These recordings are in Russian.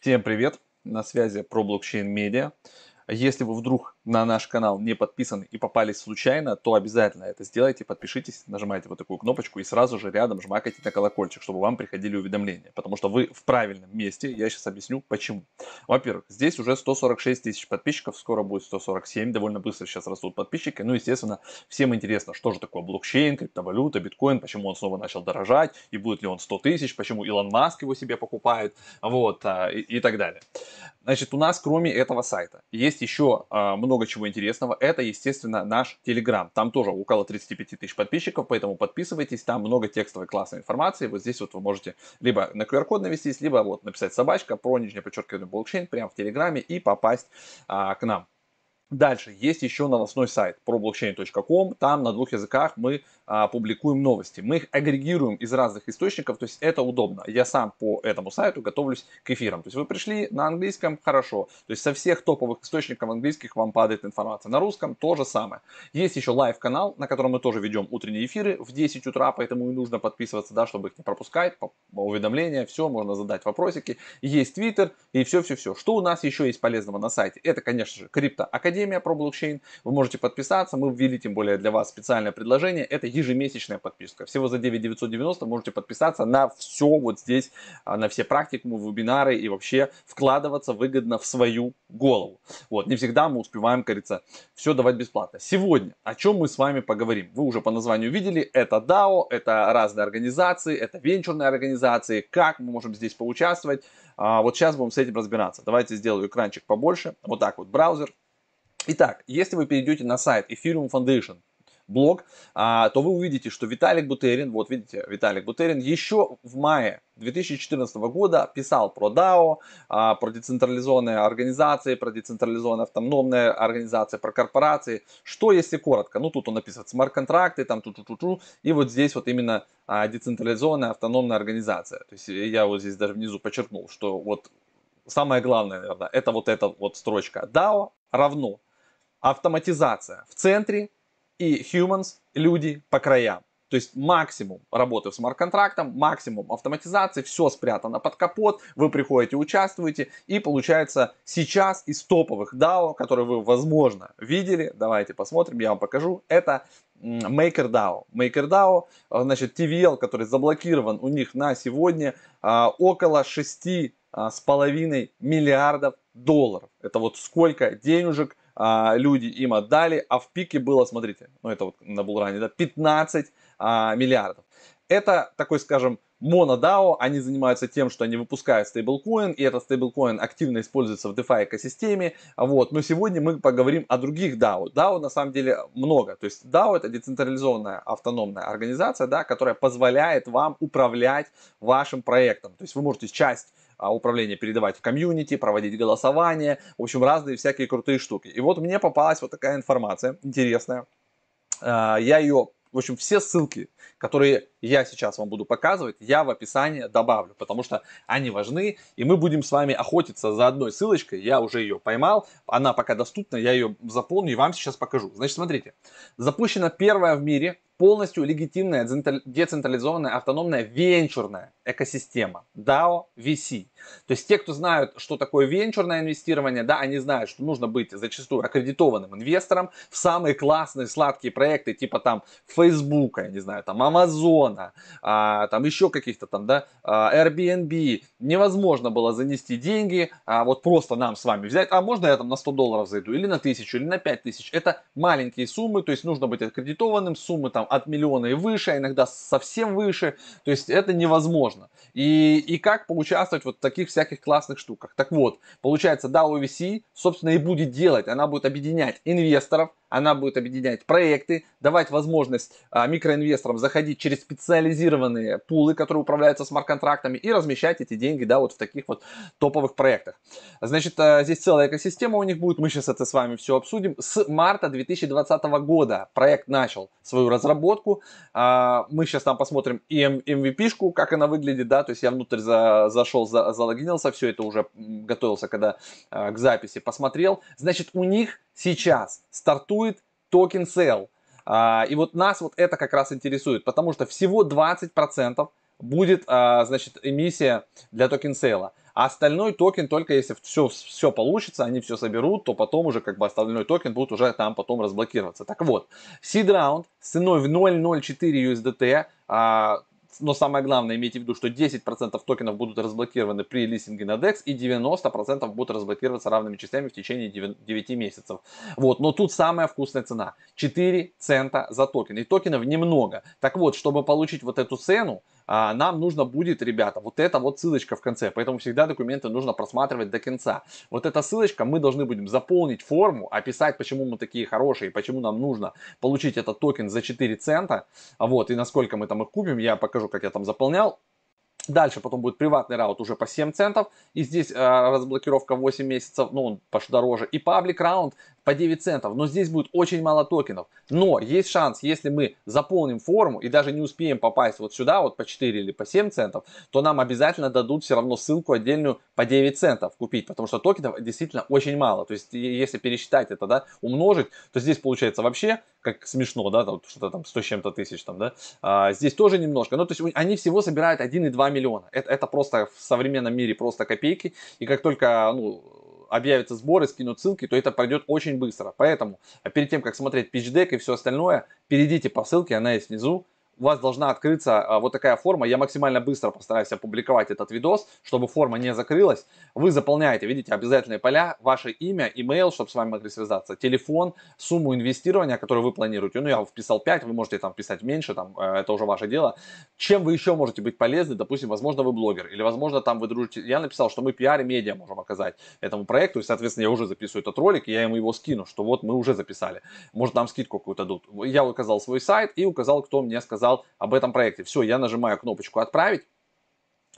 Всем привет! На связи про блокчейн медиа. Если вы вдруг на наш канал не подписаны и попались случайно, то обязательно это сделайте, подпишитесь, нажимайте вот такую кнопочку и сразу же рядом жмакайте на колокольчик, чтобы вам приходили уведомления, потому что вы в правильном месте, я сейчас объясню почему. Во-первых, здесь уже 146 тысяч подписчиков, скоро будет 147, довольно быстро сейчас растут подписчики, ну, естественно, всем интересно, что же такое блокчейн, криптовалюта, биткоин, почему он снова начал дорожать, и будет ли он 100 тысяч, почему Илон Маск его себе покупает, вот, а, и, и так далее. Значит, у нас кроме этого сайта есть еще а, много чего интересного. Это, естественно, наш Telegram. Там тоже около 35 тысяч подписчиков, поэтому подписывайтесь. Там много текстовой классной информации. Вот здесь вот вы можете либо на QR-код навестись, либо вот написать собачка про нижнее подчеркивание блокчейн прямо в Телеграме и попасть а, к нам. Дальше есть еще новостной сайт problockchain.com. Там на двух языках мы а, публикуем новости. Мы их агрегируем из разных источников, то есть это удобно. Я сам по этому сайту готовлюсь к эфирам. То есть вы пришли на английском, хорошо. То есть со всех топовых источников английских вам падает информация. На русском то же самое. Есть еще live-канал, на котором мы тоже ведем утренние эфиры в 10 утра, поэтому и нужно подписываться, да, чтобы их не пропускать. Уведомления, все, можно задать вопросики. Есть Twitter и все-все-все. Что у нас еще есть полезного на сайте? Это, конечно же, Крипто Академия про блокчейн. Вы можете подписаться. Мы ввели тем более для вас специальное предложение. Это ежемесячная подписка. Всего за 9 990 можете подписаться на все вот здесь, а, на все практикумы, вебинары и вообще вкладываться выгодно в свою голову. Вот, не всегда мы успеваем, кажется, все давать бесплатно. Сегодня о чем мы с вами поговорим? Вы уже по названию видели, это DAO, это разные организации, это венчурные организации, как мы можем здесь поучаствовать. А, вот сейчас будем с этим разбираться. Давайте сделаю экранчик побольше. Вот так вот браузер. Итак, если вы перейдете на сайт Ethereum Foundation, блог, а, то вы увидите, что Виталик Бутерин, вот видите, Виталик Бутерин еще в мае 2014 года писал про DAO, а, про децентрализованные организации, про децентрализованные автономные организации, про корпорации. Что если коротко? Ну тут он написано смарт-контракты, там ту ту ту ту и вот здесь вот именно а, децентрализованная автономная организация. То есть я вот здесь даже внизу подчеркнул, что вот самое главное, наверное, это вот эта вот строчка. DAO равно автоматизация в центре и humans, люди по краям. То есть максимум работы с смарт-контрактом, максимум автоматизации, все спрятано под капот, вы приходите, участвуете, и получается сейчас из топовых DAO, которые вы, возможно, видели, давайте посмотрим, я вам покажу, это MakerDAO. MakerDAO, э, значит, TVL, который заблокирован у них на сегодня, э, около 6 а, с половиной миллиардов долларов. Это вот сколько денежек а, люди им отдали, а в пике было, смотрите, ну это вот на Булране, да, 15 а, миллиардов. Это такой, скажем, MonoDAO, они занимаются тем, что они выпускают стейблкоин, и этот стейблкоин активно используется в DeFi экосистеме. Вот. Но сегодня мы поговорим о других DAO. DAO на самом деле много. То есть DAO это децентрализованная автономная организация, да, которая позволяет вам управлять вашим проектом. То есть вы можете часть управление передавать в комьюнити, проводить голосование, в общем, разные всякие крутые штуки. И вот мне попалась вот такая информация интересная. А, я ее, в общем, все ссылки, которые я сейчас вам буду показывать, я в описании добавлю, потому что они важны, и мы будем с вами охотиться за одной ссылочкой, я уже ее поймал, она пока доступна, я ее заполню и вам сейчас покажу. Значит, смотрите, запущена первая в мире полностью легитимная децентрализованная автономная венчурная экосистема DAO VC. То есть те, кто знают, что такое венчурное инвестирование, да, они знают, что нужно быть зачастую аккредитованным инвестором в самые классные сладкие проекты, типа там Facebook, я не знаю, там Amazon, а, там еще каких-то там, да, а, Airbnb. Невозможно было занести деньги, а вот просто нам с вами взять, а можно я там на 100 долларов зайду, или на 1000, или на 5000. Это маленькие суммы, то есть нужно быть аккредитованным, суммы там от миллиона и выше, а иногда совсем выше. То есть это невозможно. И, и как поучаствовать вот в таких всяких классных штуках? Так вот, получается, DAO VC, собственно, и будет делать. Она будет объединять инвесторов, она будет объединять проекты, давать возможность а, микроинвесторам заходить через специализированные пулы, которые управляются смарт-контрактами и размещать эти деньги, да, вот в таких вот топовых проектах. Значит, а, здесь целая экосистема у них будет, мы сейчас это с вами все обсудим. С марта 2020 года проект начал свою разработку. А, мы сейчас там посмотрим и MVP-шку, как она выглядит, да, то есть я внутрь за, зашел, за, залогинился, все это уже готовился, когда к записи посмотрел. Значит, у них сейчас стартует token sale. А, и вот нас вот это как раз интересует, потому что всего 20% будет, а, значит, эмиссия для token sale а. А остальной токен только если все, все получится, они все соберут, то потом уже как бы остальной токен будет уже там потом разблокироваться. Так вот, seed round с ценой в 0.04 USDT, а, но самое главное, имейте в виду, что 10% токенов будут разблокированы при листинге на DEX и 90% будут разблокироваться равными частями в течение 9 месяцев. Вот, но тут самая вкусная цена. 4 цента за токен. И токенов немного. Так вот, чтобы получить вот эту цену, а, нам нужно будет, ребята, вот эта вот ссылочка в конце. Поэтому всегда документы нужно просматривать до конца. Вот эта ссылочка, мы должны будем заполнить форму, описать, почему мы такие хорошие, почему нам нужно получить этот токен за 4 цента. Вот, и насколько мы там их купим, я покажу, как я там заполнял. Дальше потом будет приватный раунд уже по 7 центов. И здесь э, разблокировка 8 месяцев, ну он дороже. И public раунд по 9 центов. Но здесь будет очень мало токенов. Но есть шанс, если мы заполним форму и даже не успеем попасть вот сюда, вот по 4 или по 7 центов, то нам обязательно дадут все равно ссылку отдельную по 9 центов купить. Потому что токенов действительно очень мало. То есть если пересчитать это, да, умножить, то здесь получается вообще как смешно, да, там что-то там 100 с чем-то тысяч там, да. А, здесь тоже немножко. Ну, то есть они всего собирают 1,2 миллиона. Это, это просто в современном мире просто копейки. И как только, ну, объявятся сборы, скинут ссылки, то это пройдет очень быстро. Поэтому а перед тем, как смотреть PitchDeck и все остальное, перейдите по ссылке, она есть внизу у вас должна открыться а, вот такая форма. Я максимально быстро постараюсь опубликовать этот видос, чтобы форма не закрылась. Вы заполняете, видите, обязательные поля, ваше имя, имейл, чтобы с вами могли связаться, телефон, сумму инвестирования, которую вы планируете. Ну, я вписал 5, вы можете там писать меньше, там, э, это уже ваше дело. Чем вы еще можете быть полезны? Допустим, возможно, вы блогер, или, возможно, там вы дружите. Я написал, что мы пиар и медиа можем оказать этому проекту, и, соответственно, я уже записываю этот ролик, и я ему его скину, что вот мы уже записали. Может, нам скидку какую-то дадут. Я указал свой сайт и указал, кто мне сказал, сказал об этом проекте. Все, я нажимаю кнопочку «Отправить».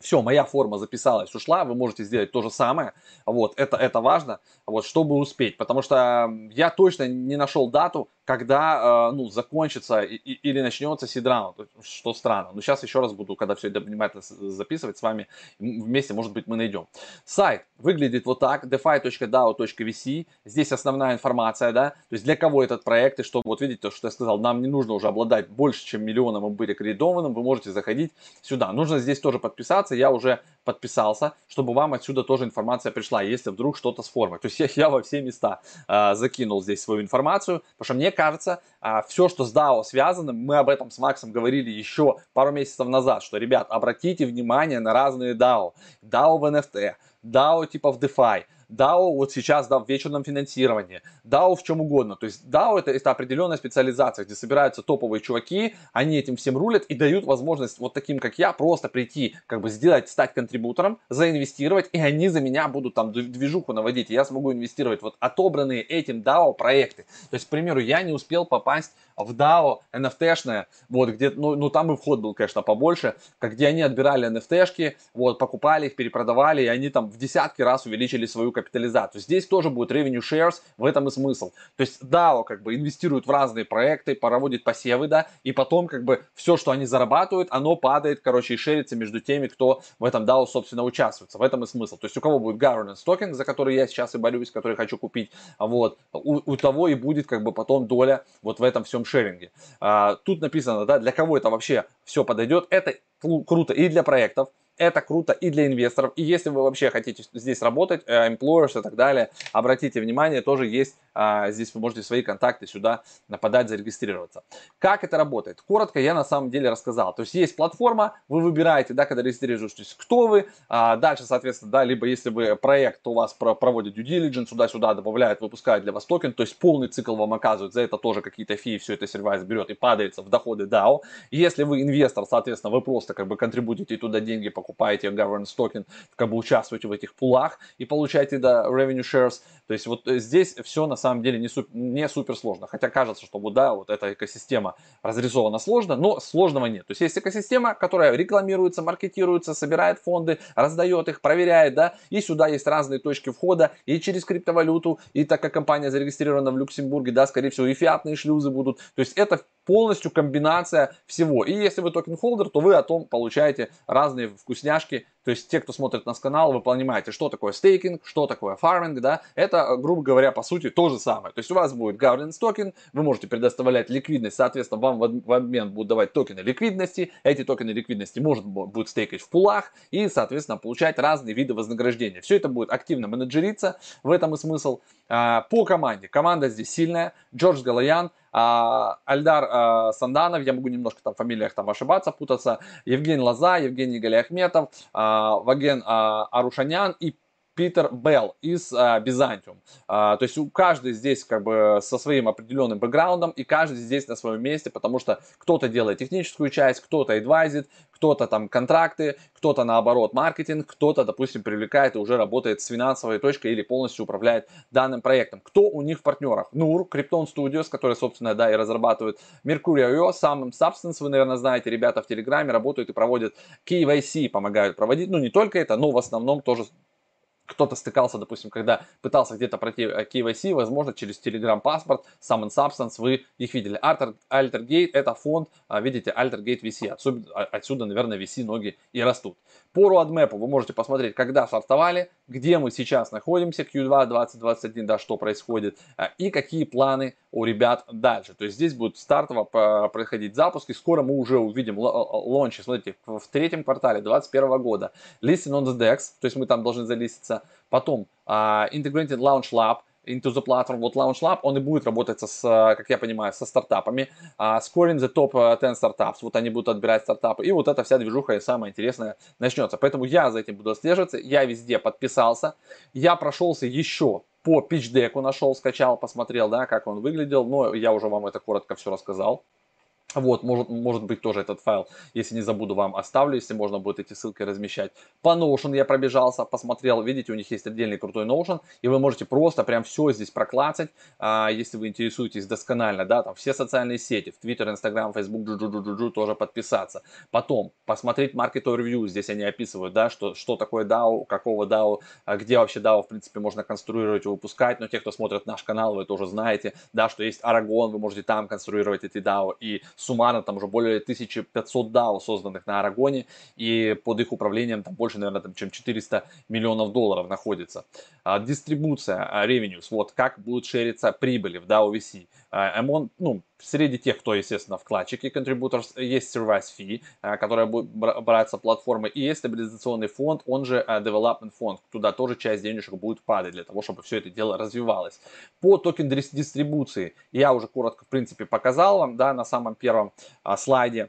Все, моя форма записалась, ушла, вы можете сделать то же самое, вот, это, это важно, вот, чтобы успеть, потому что я точно не нашел дату, когда э, ну, закончится или начнется сидраунд, что странно. Но сейчас еще раз буду, когда все это внимательно записывать с вами, вместе, может быть, мы найдем. Сайт выглядит вот так, defi.dao.vc, здесь основная информация, да, то есть для кого этот проект, и что, вот видите, то, что я сказал, нам не нужно уже обладать больше, чем миллионом и быть аккредитованным, вы можете заходить сюда. Нужно здесь тоже подписаться, я уже подписался, чтобы вам отсюда тоже информация пришла, если вдруг что-то с формой. То есть я, я во все места э, закинул здесь свою информацию, потому что мне кажется, э, все, что с DAO связано, мы об этом с Максом говорили еще пару месяцев назад, что, ребят, обратите внимание на разные DAO. DAO в NFT, DAO типа в DeFi, DAO вот сейчас, да, в вечерном финансировании, DAO в чем угодно. То есть DAO это, это определенная специализация, где собираются топовые чуваки, они этим всем рулят и дают возможность вот таким, как я, просто прийти, как бы сделать, стать контрибутором, заинвестировать, и они за меня будут там движуху наводить, и я смогу инвестировать вот отобранные этим DAO проекты. То есть, к примеру, я не успел попасть в DAO NFT-шное, вот, где, ну, ну, там и вход был, конечно, побольше, как где они отбирали NFT-шки, вот, покупали их, перепродавали, и они там в десятки раз увеличили свою капитализацию. Здесь тоже будет revenue shares, в этом и смысл. То есть DAO, как бы, инвестирует в разные проекты, проводит посевы, да, и потом, как бы, все, что они зарабатывают, оно падает, короче, и шерится между теми, кто в этом DAO, собственно, участвует. В этом и смысл. То есть у кого будет governance токен, за который я сейчас и борюсь, который хочу купить, вот, у, у того и будет, как бы, потом доля вот в этом всем шеринге. А, тут написано, да, для кого это вообще все подойдет. Это круто и для проектов, это круто и для инвесторов. И если вы вообще хотите здесь работать, э, employers и так далее, обратите внимание, тоже есть а, здесь вы можете свои контакты сюда нападать, зарегистрироваться. Как это работает? Коротко я на самом деле рассказал. То есть есть платформа, вы выбираете, да, когда регистрируетесь, кто вы. А дальше, соответственно, да, либо если вы проект у вас проводит due diligence, сюда-сюда добавляют, выпускают для вас токен, то есть полный цикл вам оказывают, за это тоже какие-то фи, все это сервис берет и падается в доходы DAO. Если вы инвестор, соответственно, вы просто как бы контрибутите туда деньги, покупаете governance токен, как бы участвуете в этих пулах и получаете, да, revenue shares. То есть вот здесь все на самом деле не, суп, не супер сложно. Хотя кажется, что да, вот эта экосистема разрисована сложно, но сложного нет. То есть есть экосистема, которая рекламируется, маркетируется, собирает фонды, раздает их, проверяет, да, и сюда есть разные точки входа и через криптовалюту, и так как компания зарегистрирована в Люксембурге, да, скорее всего, и фиатные шлюзы будут. То есть это полностью комбинация всего. И если вы token holder, то вы о том получаете разные вкусняшки. То есть те, кто смотрит наш канал, вы понимаете, что такое стейкинг, что такое фарминг, да. Это, грубо говоря, по сути то же самое. То есть у вас будет governance токен, вы можете предоставлять ликвидность, соответственно, вам в обмен будут давать токены ликвидности. Эти токены ликвидности можно будет стейкать в пулах и, соответственно, получать разные виды вознаграждения. Все это будет активно менеджериться, в этом и смысл. А, по команде. Команда здесь сильная. Джордж Галаян, а, Альдар а, Санданов, я могу немножко там в фамилиях там ошибаться, путаться, Евгений Лоза, Евгений Галиахметов, Ваген Арушанян и Питер Белл из а, Byzantium. А, то есть у каждый здесь как бы со своим определенным бэкграундом и каждый здесь на своем месте, потому что кто-то делает техническую часть, кто-то адвайзит, кто-то там контракты, кто-то наоборот маркетинг, кто-то, допустим, привлекает и уже работает с финансовой точкой или полностью управляет данным проектом. Кто у них в партнерах? Нур, Krypton Studios, который, собственно, да, и разрабатывает Mercury.io, сам Substance, вы, наверное, знаете, ребята в Телеграме работают и проводят KYC, помогают проводить, ну не только это, но в основном тоже кто-то стыкался, допустим, когда пытался где-то пройти KYC, возможно, через Telegram паспорт, Summon Substance, вы их видели. Alter, Altergate это фонд, а, видите, Altergate VC, отсюда, а, отсюда, наверное, VC ноги и растут. По roadmap вы можете посмотреть, когда стартовали, где мы сейчас находимся, Q2 2021, да, что происходит, а, и какие планы у ребят дальше. То есть здесь будет стартово происходить запуск, и скоро мы уже увидим лончи, смотрите, в третьем квартале 2021 года. Listing on the DEX, то есть мы там должны залиститься. Потом uh, Integrated Launch Lab, into the platform. Вот Launch Lab, он и будет работать, с, как я понимаю, со стартапами. Uh, scoring the top 10 startups, вот они будут отбирать стартапы. И вот эта вся движуха и самое интересное начнется. Поэтому я за этим буду отслеживаться. Я везде подписался. Я прошелся еще по пич-деку нашел, скачал, посмотрел, да, как он выглядел. Но я уже вам это коротко все рассказал. Вот, может, может быть тоже этот файл, если не забуду, вам оставлю, если можно будет эти ссылки размещать. По Notion я пробежался, посмотрел, видите, у них есть отдельный крутой Notion, и вы можете просто прям все здесь проклацать, а, если вы интересуетесь досконально, да, там все социальные сети, в Twitter, Instagram, Facebook, джу -джу -джу -джу, тоже подписаться. Потом посмотреть Market Overview, здесь они описывают, да, что, что такое DAO, какого DAO, а где вообще DAO, в принципе, можно конструировать и выпускать, но те, кто смотрит наш канал, вы тоже знаете, да, что есть Aragon, вы можете там конструировать эти DAO, и суммарно там уже более 1500 DAO созданных на Арагоне, и под их управлением там больше, наверное, там, чем 400 миллионов долларов находится. А, дистрибуция а, revenues, вот как будут шериться прибыли в DAO VC. А, Amon, ну, среди тех, кто, естественно, вкладчики contributors, есть service fee, а, которая будет браться платформы, и есть стабилизационный фонд, он же а, development фонд. Туда тоже часть денежек будет падать для того, чтобы все это дело развивалось. По токен дистрибуции я уже коротко, в принципе, показал вам, да, на самом первом слайде.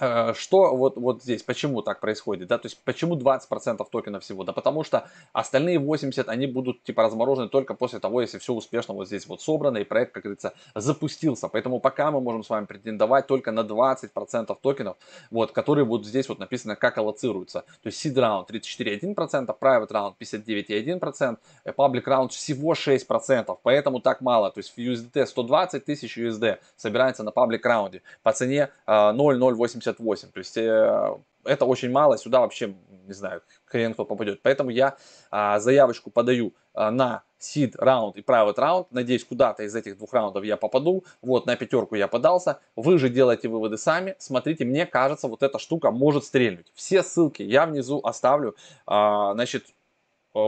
Э, что вот, вот здесь, почему так происходит, да, то есть почему 20% токенов всего, да потому что остальные 80, они будут типа разморожены только после того, если все успешно вот здесь вот собрано и проект, как говорится, запустился, поэтому пока мы можем с вами претендовать только на 20% токенов, вот, которые будут здесь вот написано, как аллоцируются, то есть seed round 34,1%, private round 59,1%, public round всего 6%, поэтому так мало, то есть в USDT 120 тысяч USD собирается на public раунде по цене 0,080 э, 78. То есть э, это очень мало, сюда вообще, не знаю, хрен кто попадет. Поэтому я а, заявочку подаю а, на seed раунд и private раунд. Надеюсь, куда-то из этих двух раундов я попаду. Вот, на пятерку я подался. Вы же делаете выводы сами. Смотрите, мне кажется, вот эта штука может стрельнуть. Все ссылки я внизу оставлю. А, значит,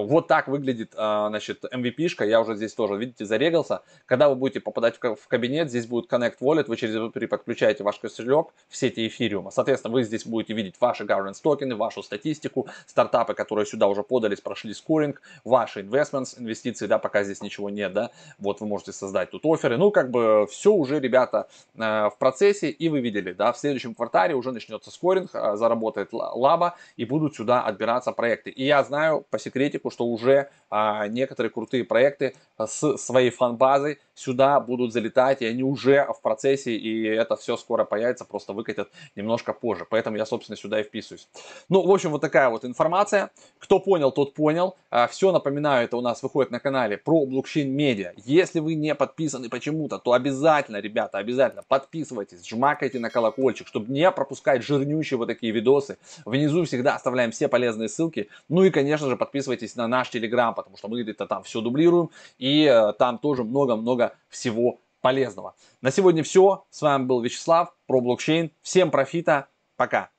вот так выглядит, а, значит, MVP-шка. Я уже здесь тоже, видите, зарегался. Когда вы будете попадать в кабинет, здесь будет Connect Wallet, вы через V3 подключаете ваш кошелек в сети эфириума. Соответственно, вы здесь будете видеть ваши governance токены, вашу статистику, стартапы, которые сюда уже подались, прошли скоринг, ваши investments, инвестиции, да, пока здесь ничего нет, да. Вот вы можете создать тут оферы. Ну, как бы все уже, ребята, э, в процессе, и вы видели, да, в следующем квартале уже начнется скоринг, э, заработает лаба, и будут сюда отбираться проекты. И я знаю по секрету, аналитику, что уже а, некоторые крутые проекты а, с своей фан-базой сюда будут залетать, и они уже в процессе, и это все скоро появится, просто выкатят немножко позже. Поэтому я, собственно, сюда и вписываюсь. Ну, в общем, вот такая вот информация. Кто понял, тот понял. А, все, напоминаю, это у нас выходит на канале про блокчейн медиа. Если вы не подписаны почему-то, то обязательно, ребята, обязательно подписывайтесь, жмакайте на колокольчик, чтобы не пропускать жирнющие вот такие видосы. Внизу всегда оставляем все полезные ссылки. Ну и, конечно же, подписывайтесь на наш телеграм, потому что мы где-то там все дублируем. И э, там тоже много-много всего полезного. На сегодня все. С вами был Вячеслав про блокчейн. Всем профита. Пока.